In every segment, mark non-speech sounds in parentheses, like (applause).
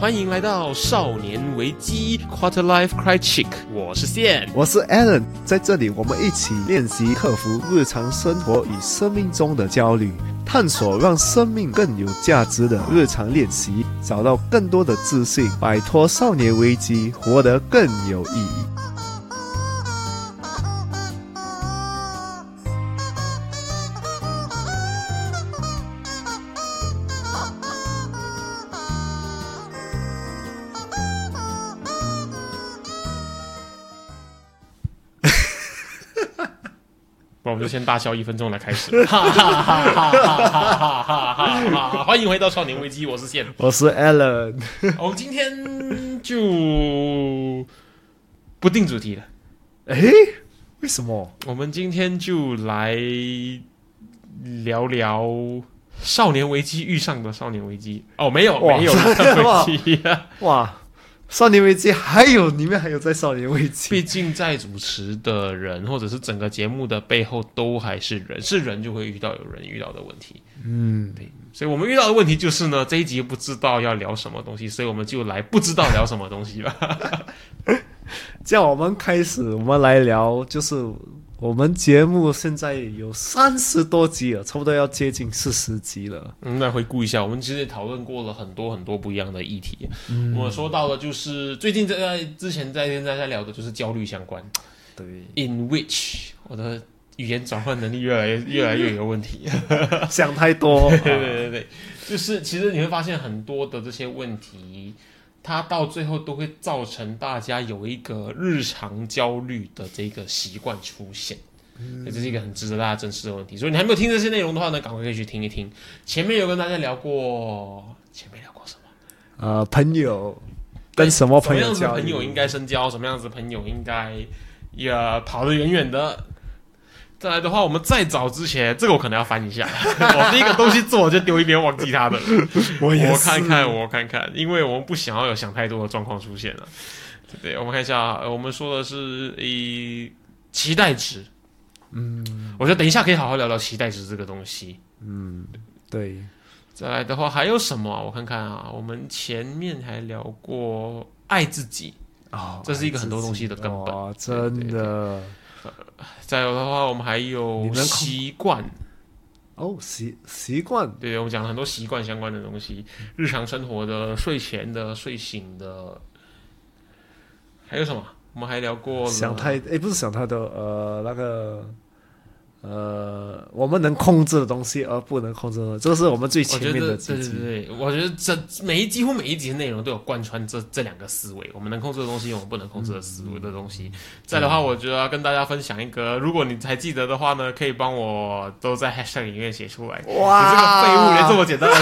欢迎来到少年危机 Quarter Life Cry Chic），我是线。我是 Alan，在这里我们一起练习克服日常生活与生命中的焦虑，探索让生命更有价值的日常练习，找到更多的自信，摆脱少年危机，活得更有意义。们就先大笑一分钟来开始。哈哈哈哈哈哈哈哈哈！欢迎回到少年危机，我是线。我是 Alan，(laughs) 我们今天就不定主题了，诶，为什么？我们今天就来聊聊少年危机遇上的少年危机。哦，没有，没有少年危机啊。哇，少年危机还有里面还有在少年危机，毕竟在主持的人，或者是整个节目的背后，都还是人，是人就会遇到有人遇到的问题。嗯，所以我们遇到的问题就是呢，这一集不知道要聊什么东西，所以我们就来不知道聊什么东西吧。(laughs) 这样我们开始，我们来聊，就是我们节目现在有三十多集了，差不多要接近四十集了。嗯，来回顾一下，我们其实也讨论过了很多很多不一样的议题。我说到的就是最近在之前在跟大家聊的就是焦虑相关对，，in which 我的语言转换能力越来越越来越有问题。(laughs) 想太多。(laughs) 对对对对，就是其实你会发现很多的这些问题，它到最后都会造成大家有一个日常焦虑的这个习惯出现。这是一个很值得大家正视的问题。所以你还没有听这些内容的话呢，赶快可以去听一听。前面有跟大家聊过，前面聊过什么？呃，朋友跟什么朋友什么样子朋友应该深交，什么样子的朋友应该也跑得远远的。再来的话，我们再早之前，这个我可能要翻一下。(laughs) 我第一个东西做，我就丢一边忘记它的。(laughs) 我我看看，我看看，因为我们不想要有想太多的状况出现了。对对？我们看一下，呃我们说的是以期待值。嗯，我觉得等一下可以好好聊聊期待值这个东西。嗯对，再来的话还有什么啊？我看看啊，我们前面还聊过爱自己，哦，这是一个很多东西的根本哇，真的 (laughs) 再有的话我们还有习惯，哦，习习惯。对，我们讲了很多习惯相关的东西，日常生活的、睡前的、睡醒的，还有什么？我们还聊过了。想太诶，不是想太多，呃，那个呃，我们能控制的东西，而不能控制的这是我们最前面的对对。对，我觉得这每一几乎每一集的内容都有贯穿这这两个思维，我们能控制的东西，我们不能控制的思维的东西。再的话，我觉得要跟大家分享一个，如果你还记得的话呢，可以帮我都在 hashtag 里面写出来。哇你这个废物，连这么简单的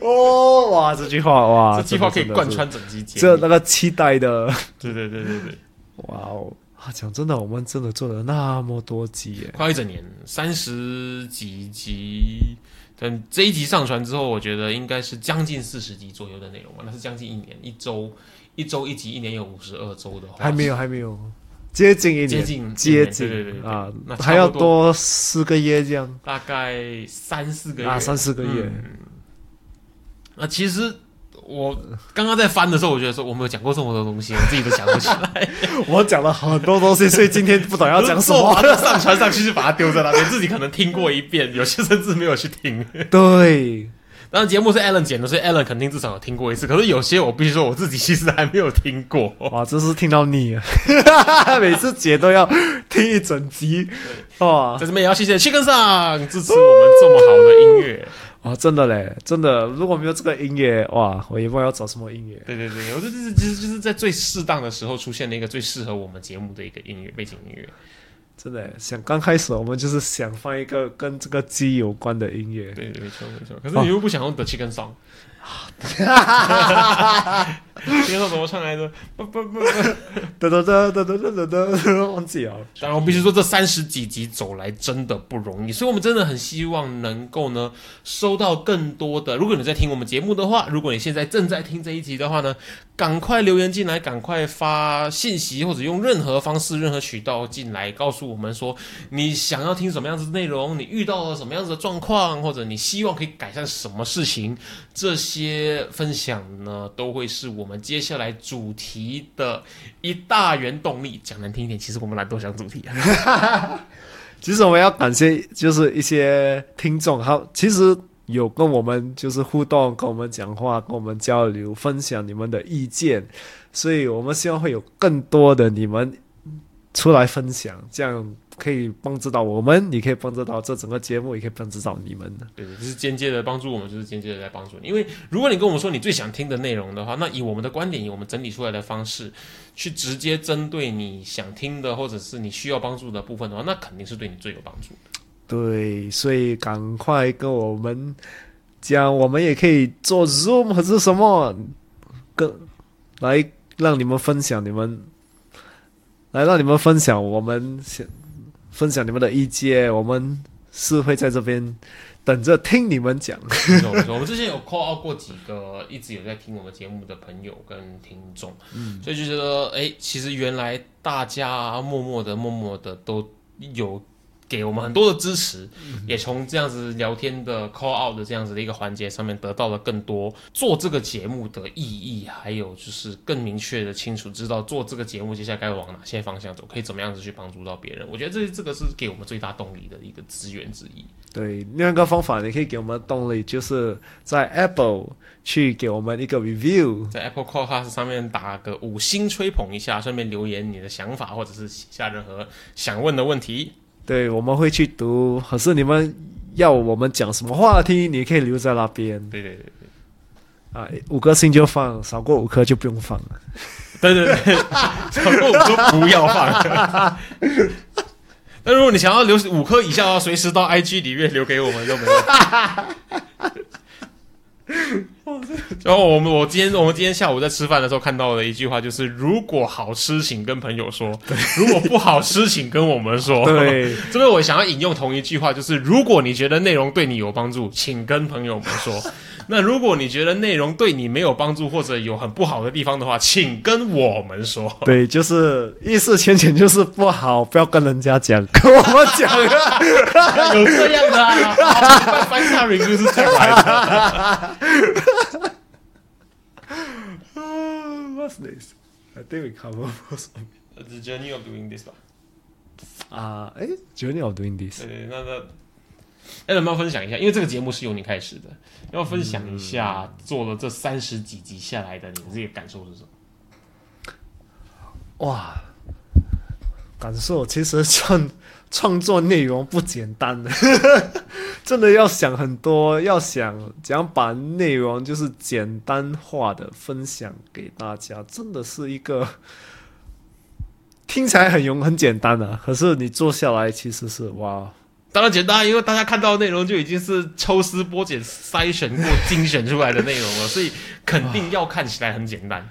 都 (laughs) 哦，哇，这句话哇，这句话可以贯，穿整集节这那个期待的，对对对对对，哇哦，啊，讲真的，我们真的做了那么多集耶，快一整年，三十几集。等这一集上传之后，我觉得应该是将近四十集左右的内容吧，那是将近一年，一周一周一集，一年有五十二周的话，还没有，还没有，接近一年，接近接近对对对对啊还要多四个月这样大概三四个月，啊，三四个月，嗯那其实我刚刚在翻的时候，我觉得说我们有讲过这么多东西，我自己都想不起来。(laughs) 我讲了很多东西，所以今天不懂要讲什做么完。了上传上去就把它丢在那边，自己可能听过一遍，有些甚至没有去听。对，当然节目是 Alan 剪的，所以 Alan 肯定至少有听过一次。可是有些我必须说我自己其实还没有听过。哇，真是听到腻了，每次姐都要听一整集，哇在这边也要谢谢 Chicken 上支持我们这么好的音乐。啊，真的嘞，真的，如果没有这个音乐，哇，我也不知道要找什么音乐。对对对，我觉得这是其实就是在最适当的时候出现了一个最适合我们节目的一个音乐背景音乐。真的，想刚开始我们就是想放一个跟这个鸡有关的音乐。对，没错没错，可是你又不想用的气跟上。哈，哈哈哈，你边怎么唱来着？不噔噔噔噔噔噔噔噔，忘记了。(laughs) 当然我必须说这三十几集走来真的不容易，所以我们真的很希望能够呢收到更多的。如果你在听我们节目的话，如果你现在正在听这一集的话呢，赶快留言进来，赶快发信息，或者用任何方式，任何渠道进来告诉。我们说你想要听什么样子的内容，你遇到了什么样子的状况，或者你希望可以改善什么事情，这些些分享呢，都会是我们接下来主题的一大原动力。讲难听一点，其实我们懒惰想主题啊。(laughs) 其实我们要感谢，就是一些听众，好，其实有跟我们就是互动，跟我们讲话，跟我们交流，分享你们的意见，所以我们希望会有更多的你们出来分享，这样可以帮助到我们，你可以帮助到这整个节目，也可以帮助到你们的。对，就是间接的帮助我们，就是间接的在帮助你。因为如果你跟我们说你最想听的内容的话，那以我们的观点，以我们整理出来的方式，去直接针对你想听的，或者是你需要帮助的部分的话，那肯定是对你最有帮助的。对，所以赶快跟我们讲，我们也可以做 Zoom 还是什么，跟来让你们分享你们，来让你们分享我们想分享你们的意见，我们是会在这边等着听你们讲。没错没错，我们之前有 call out 过几个一直有在听我们节目的朋友跟听众，嗯，所以就觉得，哎，其实原来大家默默的、默默的都有给我们很多的支持，也从这样子聊天的 call out 的这样子的一个环节上面得到了更多做这个节目的意义，还有就是更明确的清楚知道做这个节目接下来该往哪些方向走，可以怎么样子去帮助到别人。我觉得这这个是给我们最大动力的一个资源之一。对，另外一个方法，你可以给我们动力，就是在 Apple 去给我们一个 review，在 Apple Podcast 上面打个五星吹捧一下，顺便留言你的想法，或者是写下任何想问的问题。对，我们会去读。可是你们要我们讲什么话题，你可以留在那边。对对对对，啊，五颗星就放，少过五颗就不用放了。对对对，少过五颗不要放。那如果你想要留五颗以下的话，随时到 IG 里面留给我们都没问题。(laughs) 然后我们我今天我们今天下午在吃饭的时候看到的一句话就是：如果好吃，请跟朋友说；如果不好吃，请跟我们说。对，(laughs) 这边我想要引用同一句话，就是：如果你觉得内容对你有帮助，请跟朋友们说。(laughs) 那如果你觉得内容对你没有帮助，或者有很不好的地方的话，请跟我们说。对，就是意思浅浅就是不好，不要跟人家讲，跟我们讲啊。有这样的啊？翻下 review 是这样来的。What's this? I think we cover most of it. The journey of doing this 吧。啊，哎，Journey of doing this。对，那那，哎，能不能分享一下？因为这个节目是由你开始的，要分享一下做了这三十几集下来的你自己的感受是什么？哇，感受其实创创作内容不简单。的，(laughs) 真的要想很多，要想怎样把内容就是简单化的分享给大家，真的是一个 (laughs) 听起来很容很简单的、可是你做下来其实是哇，当然简单，因为大家看到的内容就已经是抽丝剥茧、筛选过、精选出来的内容了，所以肯定要看起来很简单。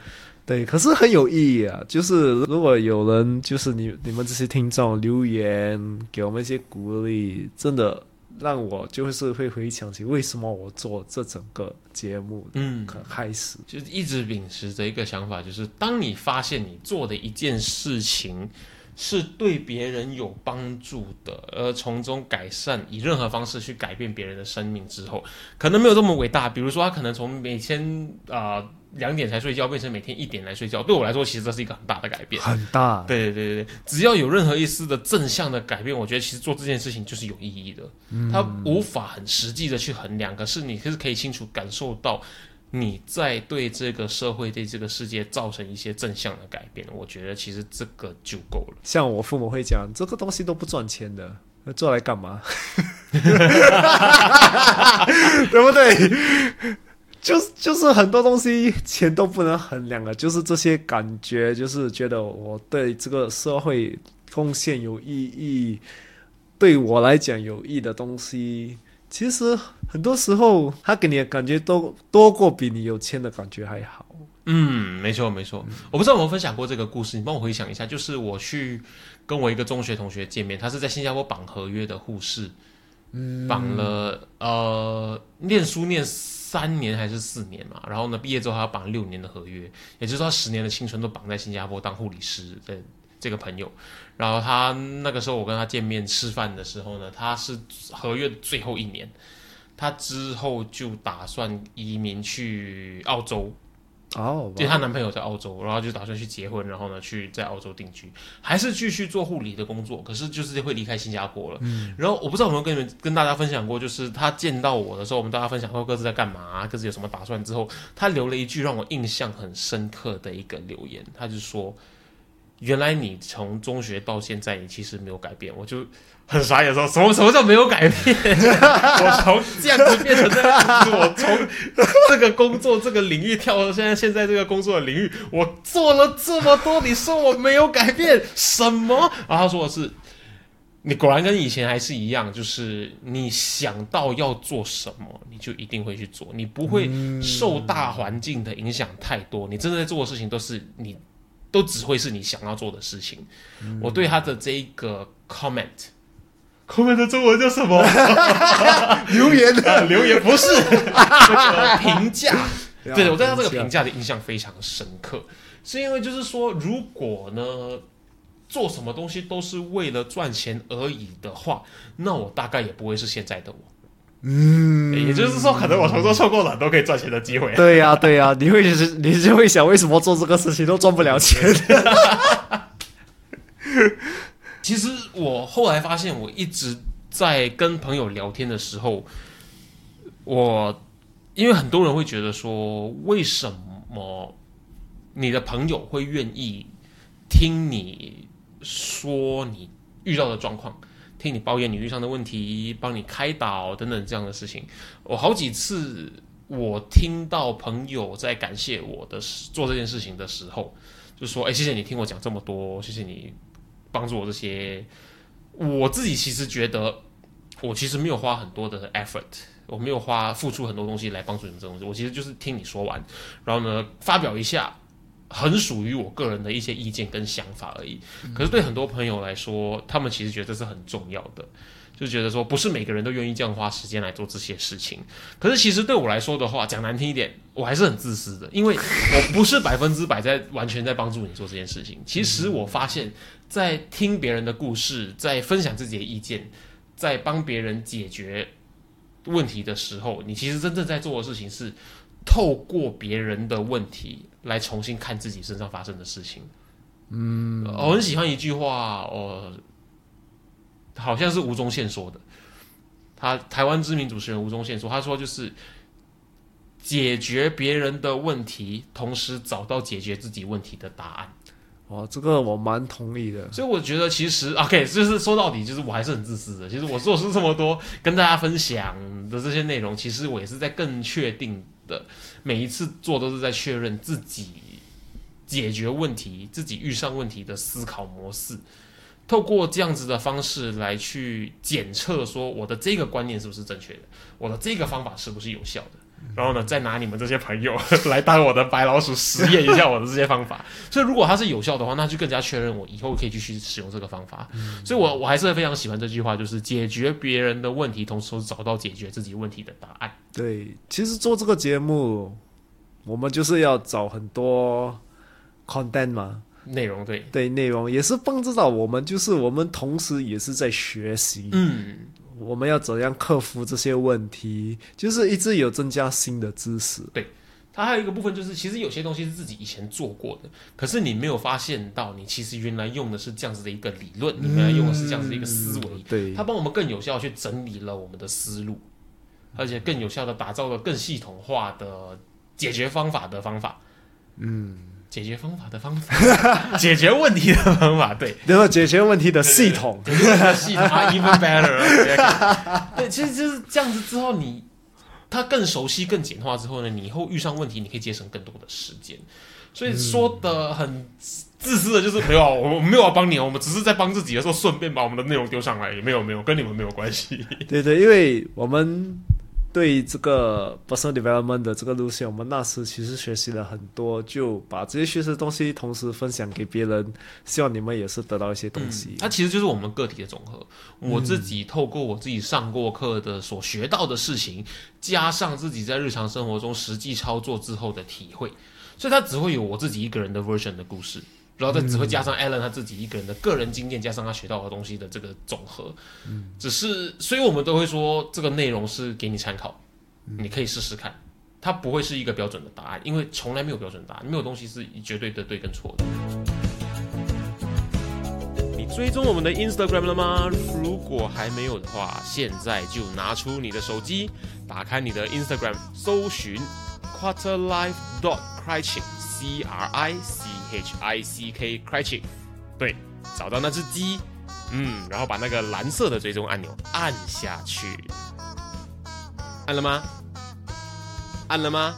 对，可是很有意义啊！就是如果有人，就是你你们这些听众留言给我们一些鼓励，真的让我就是会回想起为什么我做这整个节目嗯的开始。就一直秉持着一个想法，就是当你发现你做的一件事情是对别人有帮助的，而从中改善，以任何方式去改变别人的生命之后，可能没有这么伟大。比如说，他可能从每天啊两点才睡觉变成每天一点来睡觉，对我来说，其实这是一个很大的改变。很大，对对对对对，只要有任何一丝的正向的改变，我觉得其实做这件事情就是有意义的。嗯它无法很实际的去衡量，可是你是可以清楚感受到你在对这个社会、对这个世界造成一些正向的改变。我觉得其实这个就够了。像我父母会讲，这个东西都不赚钱的，那 (laughs) 做来干嘛？(laughs) 对不对？就是就是很多东西钱都不能衡量的，就是这些感觉，就是觉得我对这个社会贡献有意义，对我来讲有益的东西，其实很多时候他给你的感觉都多过比你有钱的感觉还好。嗯，没错没错。我不知道有没有分享过这个故事，你帮我回想一下。就是我去跟我一个中学同学见面，他是在新加坡绑合约的护士，绑了呃念书念三年还是四年嘛，然后呢毕业之后他要绑六年的合约，也就是说他十年的青春都绑在新加坡当护理师的这个朋友。然后他那个时候我跟他见面吃饭的时候呢，他是合约的最后一年。他之后就打算移民去澳洲，哦，因为她男朋友在澳洲，然后就打算去结婚，然后呢去在澳洲定居，还是继续做护理的工作，可是就是会离开新加坡了。嗯然后我不知道有没有跟你们跟大家分享过，就是她见到我的时候，我们大家分享说各自在干嘛、各自有什么打算之后，她留了一句让我印象很深刻的一个留言，她就说：“原来你从中学到现在，你其实没有改变。”我就 (laughs) 很傻眼，说什么什么叫没有改变？(laughs) 我从这样子变成这样子，我从 (laughs) 这个工作这个领域跳到现在现在这个工作的领域，我做了这么多，你说我没有改变什么？然后他说的是。你果然跟以前还是一样，就是你想到要做什么，你就一定会去做，你不会受大环境的影响太多。你真的在做的事情都是你，都只会是你想要做的事情。我对他的这一个 comment，comment 的中文叫什么？(laughs) 留言啊留言不是 (laughs) 评价。对，我对他这个评价，价的印象非常深刻，是因为就是说，如果呢做什么东西都是为了赚钱而已的话，那我大概也不会是现在的我。嗯，也就是说，可能我从中错过了很多可以赚钱的机会。对呀、对呀、你会你就会想，为什么做这个事情都赚不了钱？(laughs) 其实我后来发现，我一直在跟朋友聊天的时候，我因为很多人会觉得说，为什么你的朋友会愿意听你说你遇到的状况，听你抱怨你遇上的问题，帮你开导等等这样的事情？我好几次我听到朋友在感谢我的时做这件事情的时候，就说：“哎，谢谢你听我讲这么多，谢谢你帮助我这些。”我自己其实觉得，我其实没有花很多的 effort，我没有花付出很多东西来帮助你们这东西，我其实就是听你说完，然后呢发表一下很属于我个人的一些意见跟想法而已。可是对很多朋友来说，他们其实觉得这是很重要的。就觉得说，不是每个人都愿意这样花时间来做这些事情。可是其实对我来说的话，讲难听一点，我还是很自私的，因为我不是百分之百在完全在帮助你做这件事情。其实我发现，在听别人的故事，在分享自己的意见，在帮别人解决问题的时候，你其实真正在做的事情是透过别人的问题来重新看自己身上发生的事情。嗯，我很喜欢一句话，哦。好像是吴宗宪说的，他台湾知名主持人吴宗宪说，他说就是解决别人的问题，同时找到解决自己问题的答案。哦，这个我蛮同意的。所以我觉得其实 OK，就是说到底，就是我还是很自私的。其实我做出这么多跟大家分享的这些内容，其实我也是在更确定的，每一次做都是在确认自己解决问题、自己遇上问题的思考模式。透过这样子的方式来去检测，说我的这个观念是不是正确的，我的这个方法是不是有效的，然后呢，再拿你们这些朋友 (laughs) 来当我的白老鼠实验一下我的这些方法。(laughs) 所以如果它是有效的话，那就更加确认我以后可以继续使用这个方法。所以我我还是非常喜欢这句话，就是解决别人的问题，同时找到解决自己问题的答案。对，其实做这个节目，我们就是要找很多 content 嘛，内容对，对，内容也是帮助到我们，就是我们同时也是在学习，嗯，我们要怎样克服这些问题，就是一直有增加新的知识。对它还有一个部分就是，其实有些东西是自己以前做过的，可是你没有发现到，你其实原来用的是这样子的一个理论，你原来用的是这样子的一个思维，对，它帮我们更有效地去整理了我们的思路，而且更有效的打造了更系统化的解决方法的方法。嗯，解决方法的方法，(laughs) 解决问题的方法，对，然后解决问题的系统，系统啊，even better。(laughs) 对，其实就是这样子之后，你他更熟悉、更简化之后呢，你以后遇上问题，你可以节省更多的时间。所以说的很自私的，就是没有啊，我们没有要帮你，我们只是在帮自己的时候，顺便把我们的内容丢上来，也没有没有跟你们没有关系。对对，因为我们对这个 personal development 的这个路线，我们那时其实学习了很多，就把这些学习的东西同时分享给别人，希望你们也是得到一些东西。它其实就是我们个体的总和。我自己透过我自己上过课的所学到的事情，加上自己在日常生活中实际操作之后的体会，所以它只会有我自己一个人的 version 的故事。然后再只会加上 Alan 他自己一个人的个人经验，加上他学到的东西的这个总和。嗯，只是，所以我们都会说这个内容是给你参考，你可以试试看。它不会是一个标准的答案，因为从来没有标准答案，没有东西是绝对的对跟错的。你追踪我们的 Instagram 了吗？如果还没有的话，现在就拿出你的手机，打开你的 Instagram，搜寻 Quarterlife dot Criching，C R I C H I C K Criching，对，找到那只鸡，嗯，然后把那个蓝色的追踪按钮按下去，按了吗？按了吗？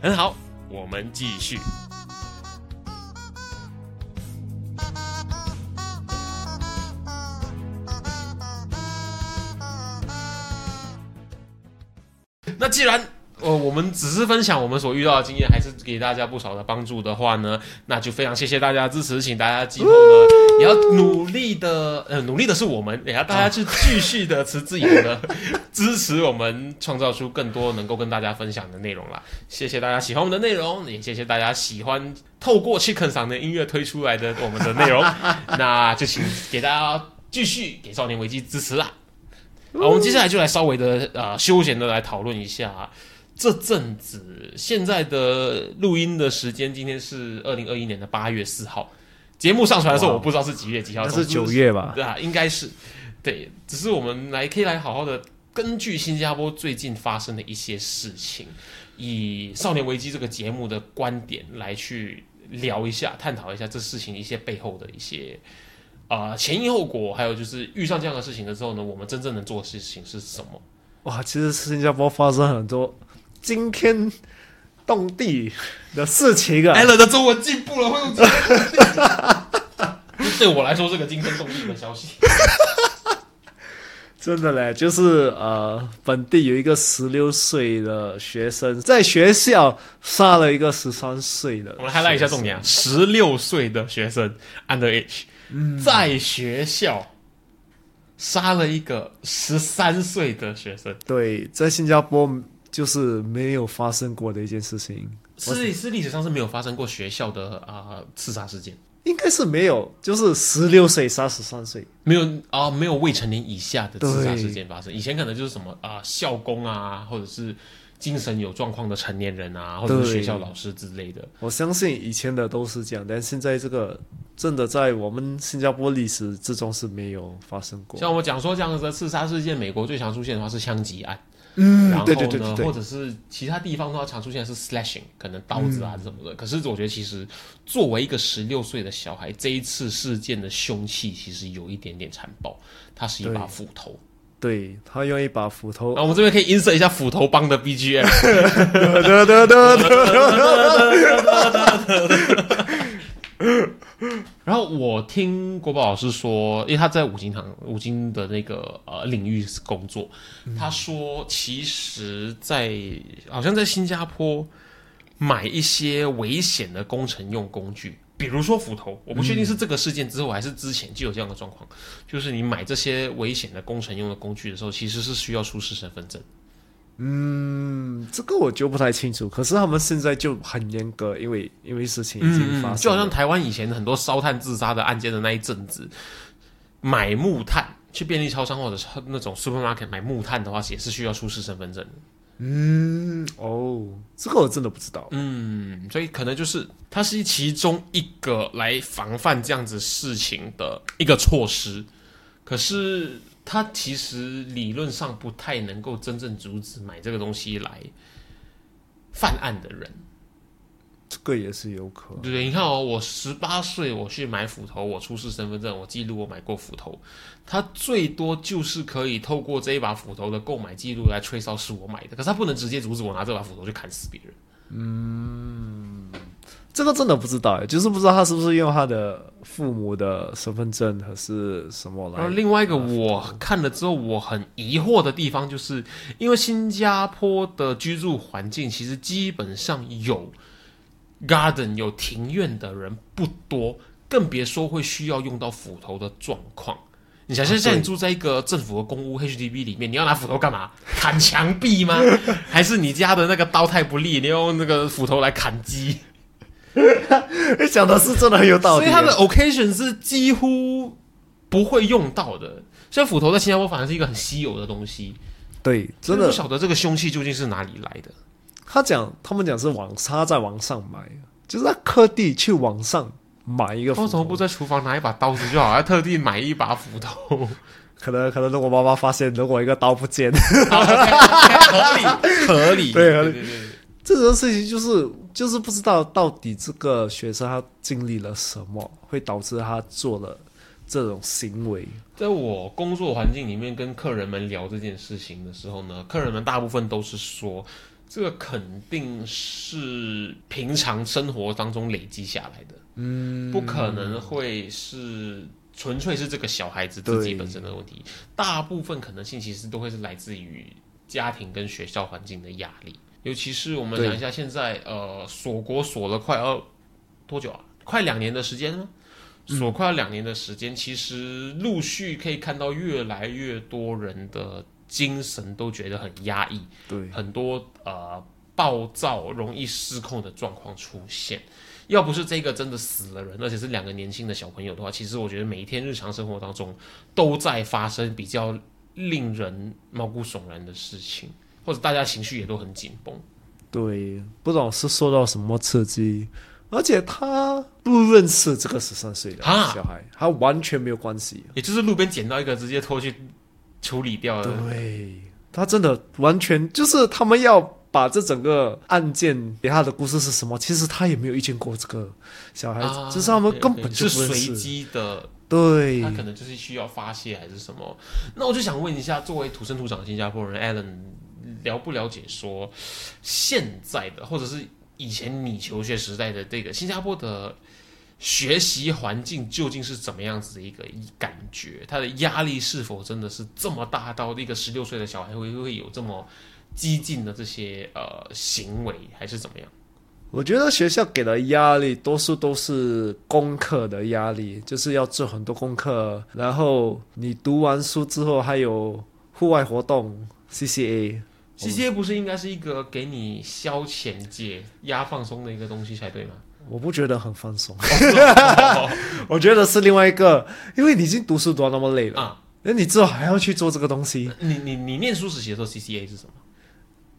很好，我们继续。那既然呃我们只是分享我们所遇到的经验，还是给大家不少的帮助的话呢，那就非常谢谢大家支持，请大家今后呢也要努力的，呃，努力的是我们，也要大家去继续的持之以恒的 (laughs) 支持我们，创造出更多能够跟大家分享的内容啦。谢谢大家喜欢我们的内容，也谢谢大家喜欢透过 Chicken 嗓的音乐推出来的我们的内容，(laughs) 那就请给大家继续给少年危机支持啦。好，我们接下来就来稍微的呃休闲的来讨论一下这阵子现在的录音的时间，今天是二零二一年的八月四号。节目上传的时候，我不知道是几月几号，那是九月吧？对啊，应该是对。只是我们来可以来好好的根据新加坡最近发生的一些事情，以《少年危机》这个节目的观点来去聊一下，探讨一下这事情一些背后的一些啊、呃前因后果，还有就是遇上这样的事情的时候呢，我们真正能做的事情是什么？哇，其实新加坡发生很多惊天动地的事情啊！Allen 的中文进步了，会用惊天动地。(laughs) 对我来说是个惊天动地的消息。(laughs) 真的嘞，就是呃，本地有一个十六岁的学生在学校杀了一个十三岁的。我们 highlight 一下重点啊，十六岁的学生 underage，、在学校杀了一个十三岁的学生，对，在新加坡就是没有发生过的一件事情，是是历史上是没有发生过学校的啊、刺杀事件，应该是没有，就是十六岁杀十三岁。没有啊、没有未成年以下的刺杀事件发生。以前可能就是什么啊、校工啊，或者是精神有状况的成年人啊，或者是学校老师之类的。我相信以前的都是这样，但现在这个真的在我们新加坡历史之中是没有发生过。像我们讲说这样子的刺杀事件，美国最常出现的话是枪击案。嗯然后呢，对对对对对或者是其他地方的话，常出现的是 slashing，可能刀子啊什么的。可是我觉得，其实作为一个十六岁的小孩，这一次事件的凶器其实有一点点残暴，它是一把斧头。对他用一把斧头啊，我们这边可以 insert 一下斧头帮的 BGM。(laughs) (laughs) 然后我听国宝老师说，因为他在五金行、五金的那个呃领域工作，他说其实在，好像在新加坡买一些危险的工程用工具，比如说斧头，我不确定是这个事件之后还是之前就有这样的状况，就是你买这些危险的工程用的工具的时候，其实是需要出示身份证。嗯，这个我就不太清楚。可是他们现在就很严格，因为因为事情已经发生，嗯就好像台湾以前很多烧炭自杀的案件的那一阵子，买木炭去便利超商或者是那种 supermarket 买木炭的话，也是需要出示身份证的。嗯哦，这个我真的不知道。嗯，所以可能就是它是其中一个来防范这样子事情的一个措施，可是它其实理论上不太能够真正阻止买这个东西来犯案的人。这个也是有可能。对对，你看哦，我十八岁我去买斧头，我出示身份证，我记录我买过斧头，他最多就是可以透过这一把斧头的购买记录来吹哨是我买的，可是他不能直接阻止我拿这把斧头去砍死别人。这个真的不知道哎，就是不知道他是不是用他的父母的身份证还是什么来。然后另外一个我看了之后我很疑惑的地方，就是因为新加坡的居住环境其实基本上有 garden 有庭院的人不多，更别说会需要用到斧头的状况。你想象一下，你住在一个政府的公屋 HDB 里面，你要拿斧头干嘛？砍墙壁吗？(laughs) 还是你家的那个刀太不利，你要用那个斧头来砍鸡？你讲的是真的很有道理。所以它的 occasion 是几乎不会用到的。所以斧头在新加坡反而是一个很稀有的东西，对，真的不晓得这个凶器究竟是哪里来的。他讲，他们讲是网，他在网上买，就是他特地去网上买一个斧头。为什么不在厨房拿一把刀子就好？要特地买一把斧头？可能可能，如果妈妈发现，如果一个刀不见，(laughs) 合理合理，对合理。这种事情就是就是不知道到底这个学生他经历了什么，会导致他做了这种行为。在我工作环境里面跟客人们聊这件事情的时候呢，客人们大部分都是说，这个肯定是平常生活当中累积下来的，嗯，不可能会是纯粹是这个小孩子自己本身的问题，大部分可能性其实都会是来自于家庭跟学校环境的压力，尤其是我们讲一下现在呃锁国锁了快要多久啊？快两年的时间了。锁快要两年的时间，其实陆续可以看到越来越多人的精神都觉得很压抑，对，很多呃暴躁、容易失控的状况出现。要不是这个真的死了人，而且是两个年轻的小朋友的话，其实我觉得每一天日常生活当中都在发生比较令人毛骨悚然的事情，或者大家情绪也都很紧绷。对，不知道是受到什么刺激。而且他不认识这个十三岁的小孩，他完全没有关系。也就是路边捡到一个，直接拖去处理掉了。对，他真的完全就是他们要把这整个案件给他的故事是什么？其实他也没有遇见过这个小孩子，就是他们根本就是随机的。对，他可能就是需要发泄还是什么？那我就想问一下，作为土生土长的新加坡人，Allen 了不了解说现在的或者是？以前你求学时代的这个新加坡的学习环境究竟是怎么样子的一个感觉？他的压力是否真的是这么大，到一个十六岁的小孩会会有这么激进的这些呃行为，还是怎么样？我觉得学校给的压力多数都是功课的压力，就是要做很多功课，然后你读完书之后还有户外活动 CCA。C C A 不是应该是一个给你消遣、解压、放松的一个东西才对吗？我不觉得很放松，(laughs) 我觉得是另外一个，因为你已经读书读到那么累了啊，那你之后还要去做这个东西。你你你念书时期的时候，C C A 是什么？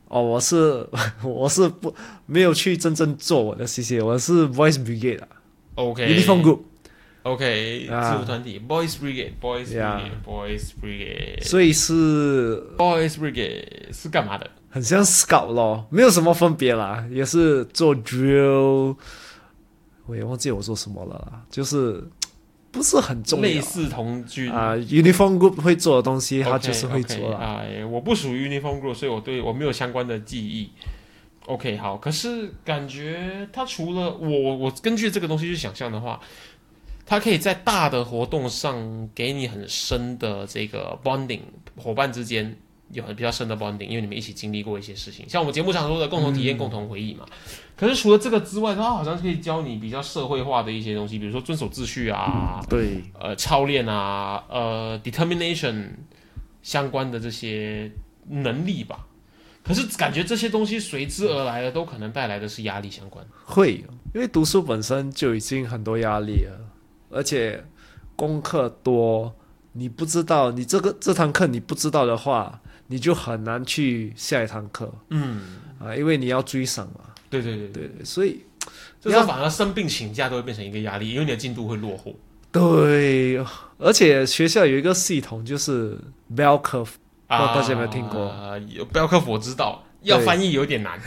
哦，我是 (laughs) 我是不没有去真正做我的 C C A，我是 Voice Brigade 啊，OK，Uniform Group。OK，自服团体，Boys Brigade，Boys Brigade，Boys Brigade，所以是 Boys Brigade 是干嘛的？很像 Scout 咯，没有什么分别啦，也是做 Drill。我也忘记我做什么了啦，就是不是很重要，类似童军啊，Uniform Group 会做的东西，他就是会做哎。我不属于 Uniform Group，所以我对我没有相关的记忆。OK，好，可是感觉他除了我，我根据这个东西去想象的话。它可以在大的活动上给你很深的这个 bonding，伙伴之间有很比较深的 bonding，因为你们一起经历过一些事情，像我们节目常说的共同体验、共同回忆嘛。可是除了这个之外，它好像可以教你比较社会化的一些东西，比如说遵守秩序啊，对，呃，操练啊，呃，determination 相关的这些能力吧。可是感觉这些东西随之而来的，都可能带来的是压力相关。会，因为读书本身就已经很多压力了。而且功课多，你不知道，你这个这堂课你不知道的话，你就很难去下一堂课。嗯啊，因为你要追上嘛。对对对对对，所以就是反而生病请假都会变成一个压力，因为你的进度会落后。对，而且学校有一个系统就是 bell curve，大家有没有听过？有 bell curve 我知道，要翻译有点难。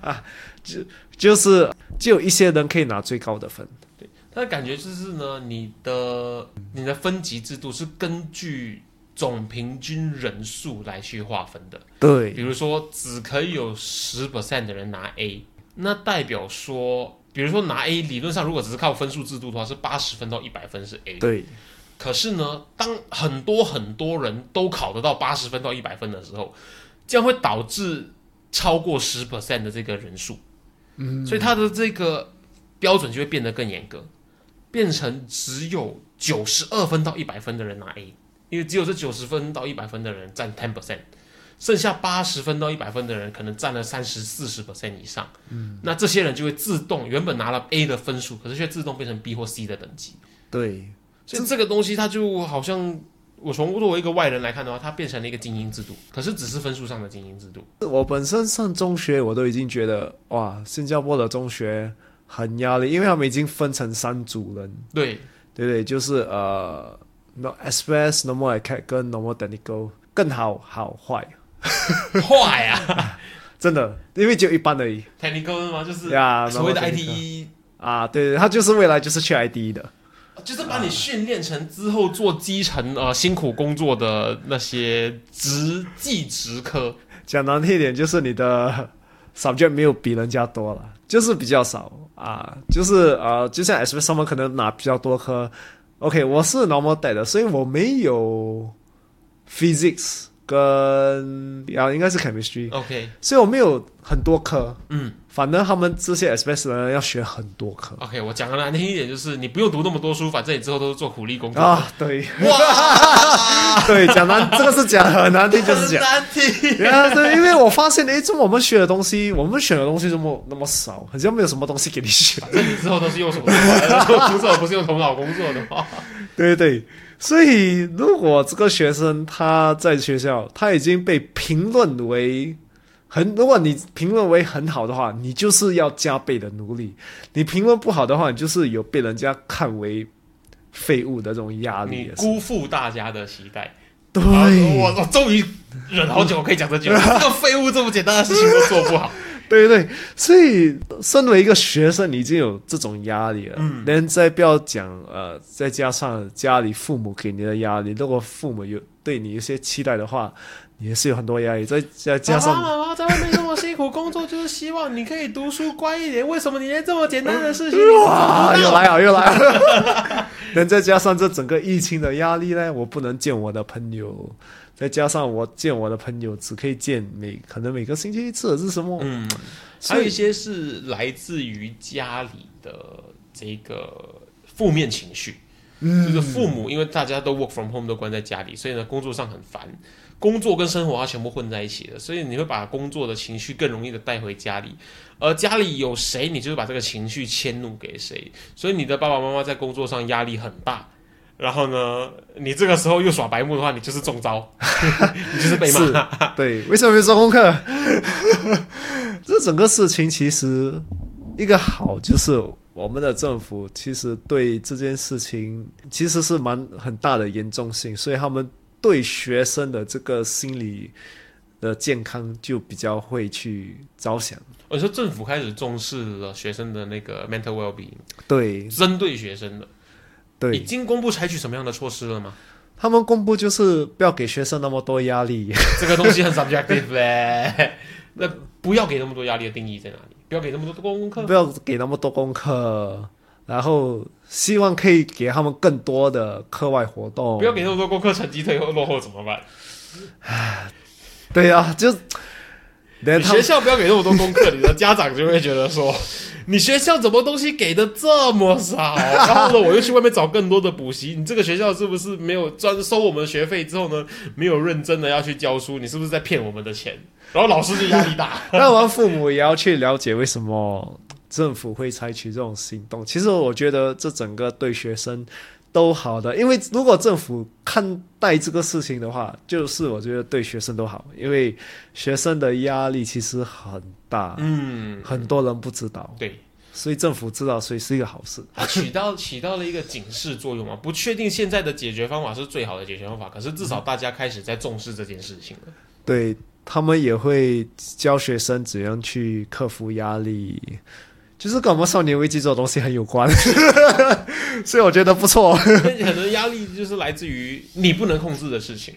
(laughs) 就就是就有一些人可以拿最高的分。他的感觉就是呢，你的你的分级制度是根据总平均人数来去划分的。对，比如说只可以有十 percent 的人拿 A，那代表说，比如说拿 A，理论上如果只是靠分数制度的话，是八十分到一百分是 A。对。可是呢，当很多很多人都考得到八十分到一百分的时候，将会导致超过十 percent 的这个人数。嗯。所以它的这个标准就会变得更严格。变成只有九十二分到一百分的人拿 A，因为只有这九十分到一百分的人占 ten percent，剩下八十分到一百分的人可能占了三十四十 percent 以上，嗯，那这些人就会自动原本拿了 A 的分数，可是却自动变成 B 或 C 的等级，对，所以这个东西它就好像。我从作为一个外人来看的话，它变成了一个精英制度，可是只是分数上的精英制度。我本身上中学，我都已经觉得哇，新加坡的中学很压力，因为他们已经分成三组人。对对对，就是呃，no express normal acad 跟 normal technical 更好好坏 (laughs) 坏啊，(laughs) 真的，因为只有一般而已。technical 是吗？就是呀所谓的 ITE，啊，对对，他就是未来就是去 ID 的。就是把你训练成之后做基层呃辛苦工作的那些职技职科。(laughs) 讲难听一点，就是你的 subject 没有比人家多了，就是比较少啊，就是呃，就像 express 他们可能拿比较多科。OK，我是 normal tech 的，所以我没有 physics 跟啊应该是 chemistry，OK，所以我没有很多科。嗯反正他们这些的人要学很多科，OK，我讲的难听一点就是你不用读那么多书，反正你之后都是做苦力工作。啊，对哇，(laughs) 对，讲难这个是讲很难听，就是讲。难听。啊，对，因为我发现，诶，这么我们学的东西，我们选的东西这么那么少，好像没有什么东西给你选。反正你之后都是用手做的，做工作不是用头脑工作的话，对对对，所以如果这个学生他在学校，他已经被评论为很，如果你评论为很好的话，你就是要加倍的努力；你评论不好的话，你就是有被人家看为废物的这种压力你。辜负大家的期待。对，啊我我终于忍好久，我可以讲这句话。(laughs) 这个废物这么简单的事情都做不好，(laughs) 对对，所以身为一个学生，你已经有这种压力了，嗯连再不要讲呃，再加上家里父母给你的压力，如果父母有对你一些期待的话，你也是有很多压力，再再加爸爸上妈妈在外面这么辛苦工作，就是希望你可以读书乖一点。为什么你连这么简单的事情 (laughs) 你都做哇，不到？又来了又来了，(laughs) 能再加上这整个疫情的压力呢，我不能见我的朋友。再加上我见我的朋友只可以见每可能每个星期一次，这是什么？嗯，还有一些是来自于家里的这个负面情绪，嗯就是父母因为大家都 work from home 都关在家里，所以呢工作上很烦，工作跟生活它全部混在一起了，所以你会把工作的情绪更容易的带回家里，而家里有谁，你就是把这个情绪迁怒给谁，所以你的爸爸妈妈在工作上压力很大。然后呢，你这个时候又耍白目的话，你就是中招，(laughs) 你就是被骂。对，为什么没做功课？(laughs) 这整个事情其实一个好就是我们的政府其实对这件事情其实是蛮很大的严重性，所以他们对学生的这个心理的健康就比较会去着想。我说政府开始重视了学生的那个 mental well-being，对针对学生的，对已，经公布采取什么样的措施了吗？他们公布就是不要给学生那么多压力。(laughs) 这个东西很 subjective 嘞。那不要给那么多压力的定义在哪里？不要给那么多功课不。要给那么多功课，然后希望可以给他们更多的课外活动。不要给那么多功课，成绩退后落后怎么办？对啊，就连你学校不要给那么多功课，你的家长就会觉得说，(laughs) 你学校怎么东西给的这么少？然后呢，我又去外面找更多的补习，你这个学校是不是没有专收我们的学费之后呢，没有认真的要去教书？你是不是在骗我们的钱？然后老师就压力大。(laughs) 那我们父母也要去了解为什么政府会采取这种行动。其实我觉得这整个对学生都好的，因为如果政府看待这个事情的话，就是我觉得对学生都好，因为学生的压力其实很大，嗯，很多人不知道，对。所以政府知道，所以是一个好事。它起到起到了一个警示作用嘛，不确定现在的解决方法是最好的解决方法，可是至少大家开始在重视这件事情了。对他们也会教学生怎样去克服压力，就是跟我们少年危机这种东西很有关，(laughs) 所以我觉得不错。很多压力就是来自于你不能控制的事情，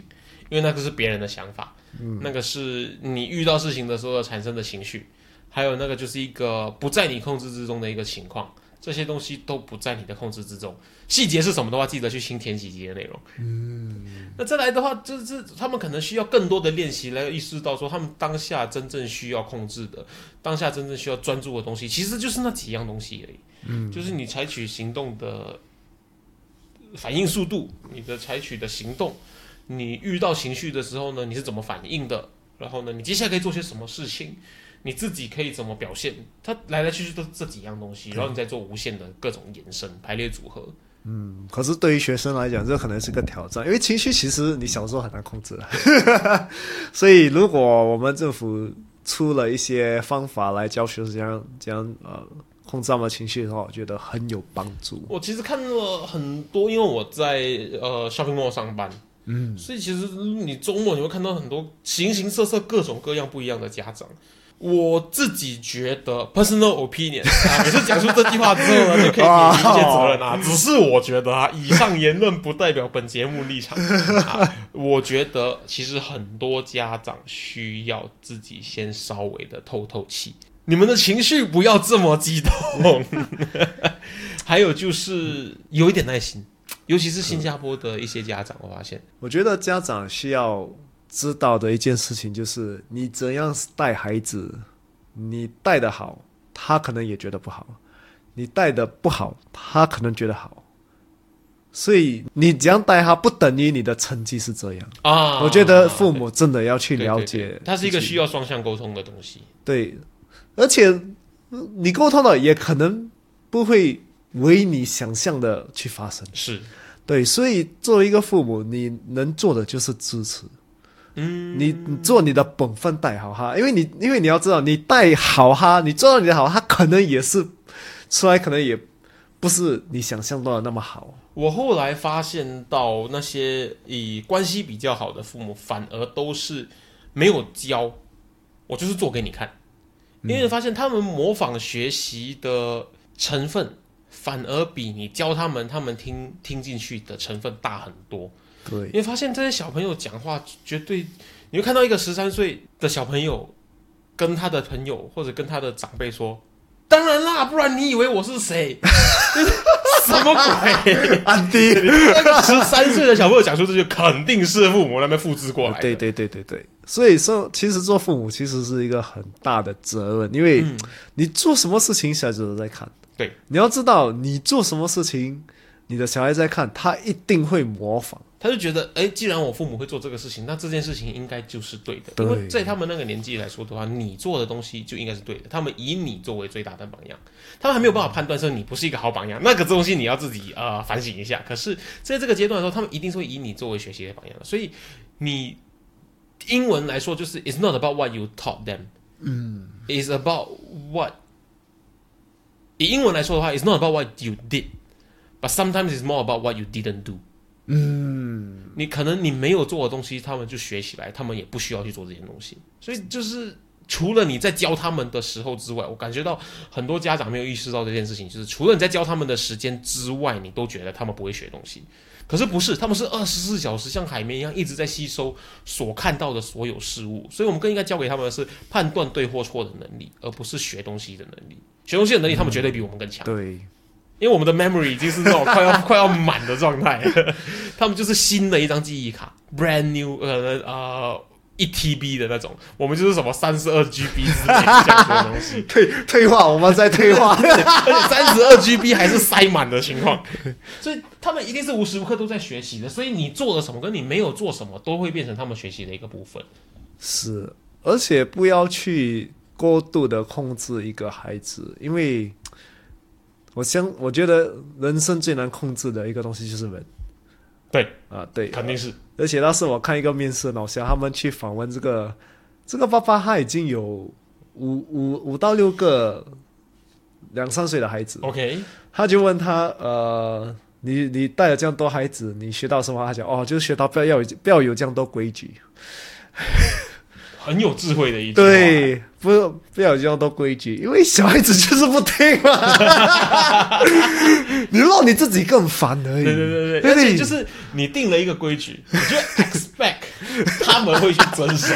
因为那个是别人的想法，那个是你遇到事情的时候产生的情绪，还有那个就是一个不在你控制之中的一个情况，这些东西都不在你的控制之中。细节是什么的话，记得去听前几集的内容。嗯，那再来的话，就是他们可能需要更多的练习来意识到说，他们当下真正需要控制的，当下真正需要专注的东西，其实就是那几样东西而已。嗯，就是你采取行动的反应速度，你的采取的行动，你遇到情绪的时候呢，你是怎么反应的？然后呢，你接下来可以做些什么事情，你自己可以怎么表现，它来来去去都是这几样东西，然后你再做无限的各种延伸排列组合。嗯，可是对于学生来讲，这可能是个挑战，因为情绪其实你小时候很难控制的，(laughs) 所以如果我们政府出了一些方法来教学生这样这样呃控制他们的情绪的话，我觉得很有帮助。我其实看了很多，因为我在呃 shopping mall 上班，嗯，所以其实你周末你会看到很多形形色色、各种各样不一样的家长。我自己觉得 personal opinion 啊，(laughs) 每次讲出这句话之后呢，就可以免一些责任啊。只是我觉得啊，以上言论不代表本节目立场啊。我觉得其实很多家长需要自己先稍微的透透气，你们的情绪不要这么激动。(laughs) 还有就是有一点耐心，尤其是新加坡的一些家长，我发现，我觉得家长需要。知道的一件事情就是，你怎样带孩子，你带的好，他可能也觉得不好；你带的不好，他可能觉得好。所以你怎样带他，不等于你的成绩是这样啊。我觉得父母真的要去了解，它是一个需要双向沟通的东西。对，而且你沟通了也可能不会为你想象的去发生。是对，所以作为一个父母，你能做的就是支持。嗯，你你做你的本分带好哈，因为你因为你要知道，你带好哈，你做到你的好，他可能也是出来，可能也不是你想象到的那么好。我后来发现到那些以关系比较好的父母，反而都是没有教，我就是做给你看，因为发现他们模仿学习的成分，反而比你教他们，他们听听进去的成分大很多。对，因为发现这些小朋友讲话绝对，你会看到一个十三岁的小朋友跟他的朋友或者跟他的长辈说：“当然啦，不然你以为我是谁？(laughs) 什么鬼？”安迪，十三岁的小朋友讲出这句，肯定是父母那边复制过来。对对对对对，所以说，其实做父母其实是一个很大的责任，因为你做什么事情，小孩子都在看。对，你要知道，你做什么事情，你的小孩在看，他一定会模仿。他就觉得，哎，既然我父母会做这个事情，那这件事情应该就是对的。因为在他们那个年纪来说的话，你做的东西就应该是对的。他们以你作为最大的榜样，他们还没有办法判断说你不是一个好榜样。那个东西你要自己呃反省一下。可是在这个阶段的时候，他们一定是会以你作为学习的榜样。所以你英文来说就是 "It's not about what you taught them"，嗯，"It's about what"。以英文来说的话，"It's not about what you did"，but sometimes it's more about what you didn't do。嗯，你可能你没有做的东西，他们就学起来，他们也不需要去做这些东西。所以就是除了你在教他们的时候之外，我感觉到很多家长没有意识到这件事情，就是除了你在教他们的时间之外，你都觉得他们不会学东西。可是不是，他们是二十四小时像海绵一样一直在吸收所看到的所有事物。所以我们更应该教给他们的是判断对或错的能力，而不是学东西的能力。学东西的能力，他们绝对比我们更强。对。因为我们的 memory 已经是那种 (laughs) 快要快要满的状态，(laughs) 他们就是新的一张记忆卡，brand new，呃呃一 TB 的那种，我们就是什么三十二 GB 之类这样的东西，(laughs) 退退化，我们在退化，而且三十二 GB 还是塞满的情况，所以他们一定是无时无刻都在学习的，所以你做了什么跟你没有做什么都会变成他们学习的一个部分。是，而且不要去过度的控制一个孩子，因为。我相，我觉得人生最难控制的一个东西就是人。对啊，对，肯定是。而且当时我看一个面试老师，他们去访问这个这个爸爸，他已经有五五五到六个两三岁的孩子。OK，他就问他，呃，你你带了这样多孩子，你学到什么？他讲，哦，就是学到不要有不要有这样多规矩。很有智慧的一句对，不不要这样多规矩，因为小孩子就是不听嘛。(laughs) 你让你自己更烦而已。对对对对，而且就是你定了一个规矩，你就 expect 他们会去遵守，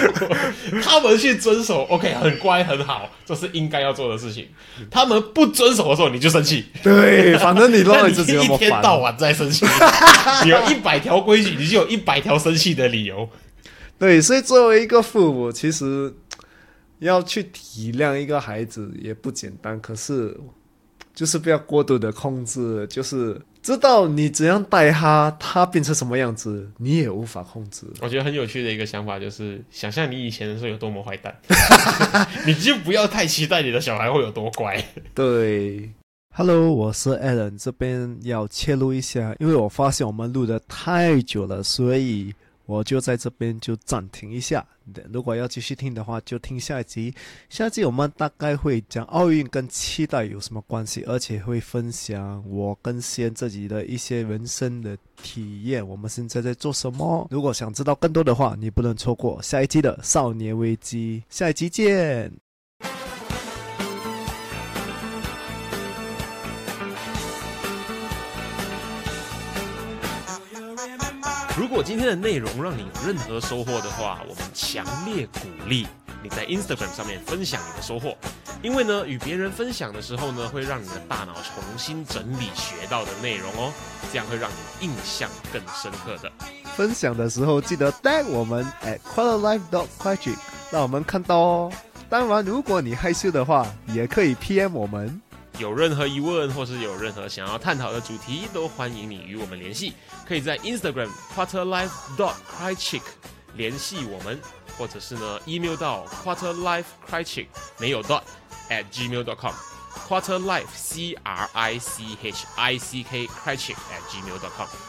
他们去遵守，OK，很乖很好，这是应该要做的事情。他们不遵守的时候，你就生气。对，反正你让你自己 (laughs) 一天到晚在生气，你有一百条规矩，你就有一百条生气的理由。对，所以作为一个父母，其实要去体谅一个孩子也不简单。可是，就是不要过度的控制，就是知道你怎样带他，他变成什么样子，你也无法控制。我觉得很有趣的一个想法就是，想象你以前的时候有多么坏蛋，你就不要太期待你的小孩会有多乖。对，Hello，我是 Alan，这边要切入一下，因为我发现我们录的太久了，所以我就在这边就暂停一下。如果要继续听的话，就听下一集。下一集我们大概会讲奥运跟期待有什么关系，而且会分享我跟先自己的一些人生的体验。我们现在在做什么？如果想知道更多的话，你不能错过下一集的《少年危机》。下一集见。如果今天的内容让你有任何收获的话，我们强烈鼓励你在 Instagram 上面分享你的收获，因为呢，与别人分享的时候呢，会让你的大脑重新整理学到的内容哦，这样会让你印象更深刻的。分享的时候记得 tag 我们 at quarterlife dot q u a t r i c 让我们看到哦。当然，如果你害羞的话，也可以 PM 我们。有任何疑问或是有任何想要探讨的主题，都欢迎你与我们联系。可以在 Instagram quarterlife dot crychick 联系我们，或者是呢 email 到 quarterlifecrychick 没有 dot at gmail dot com quarterlife c r i c h i c k crichick at gmail dot com。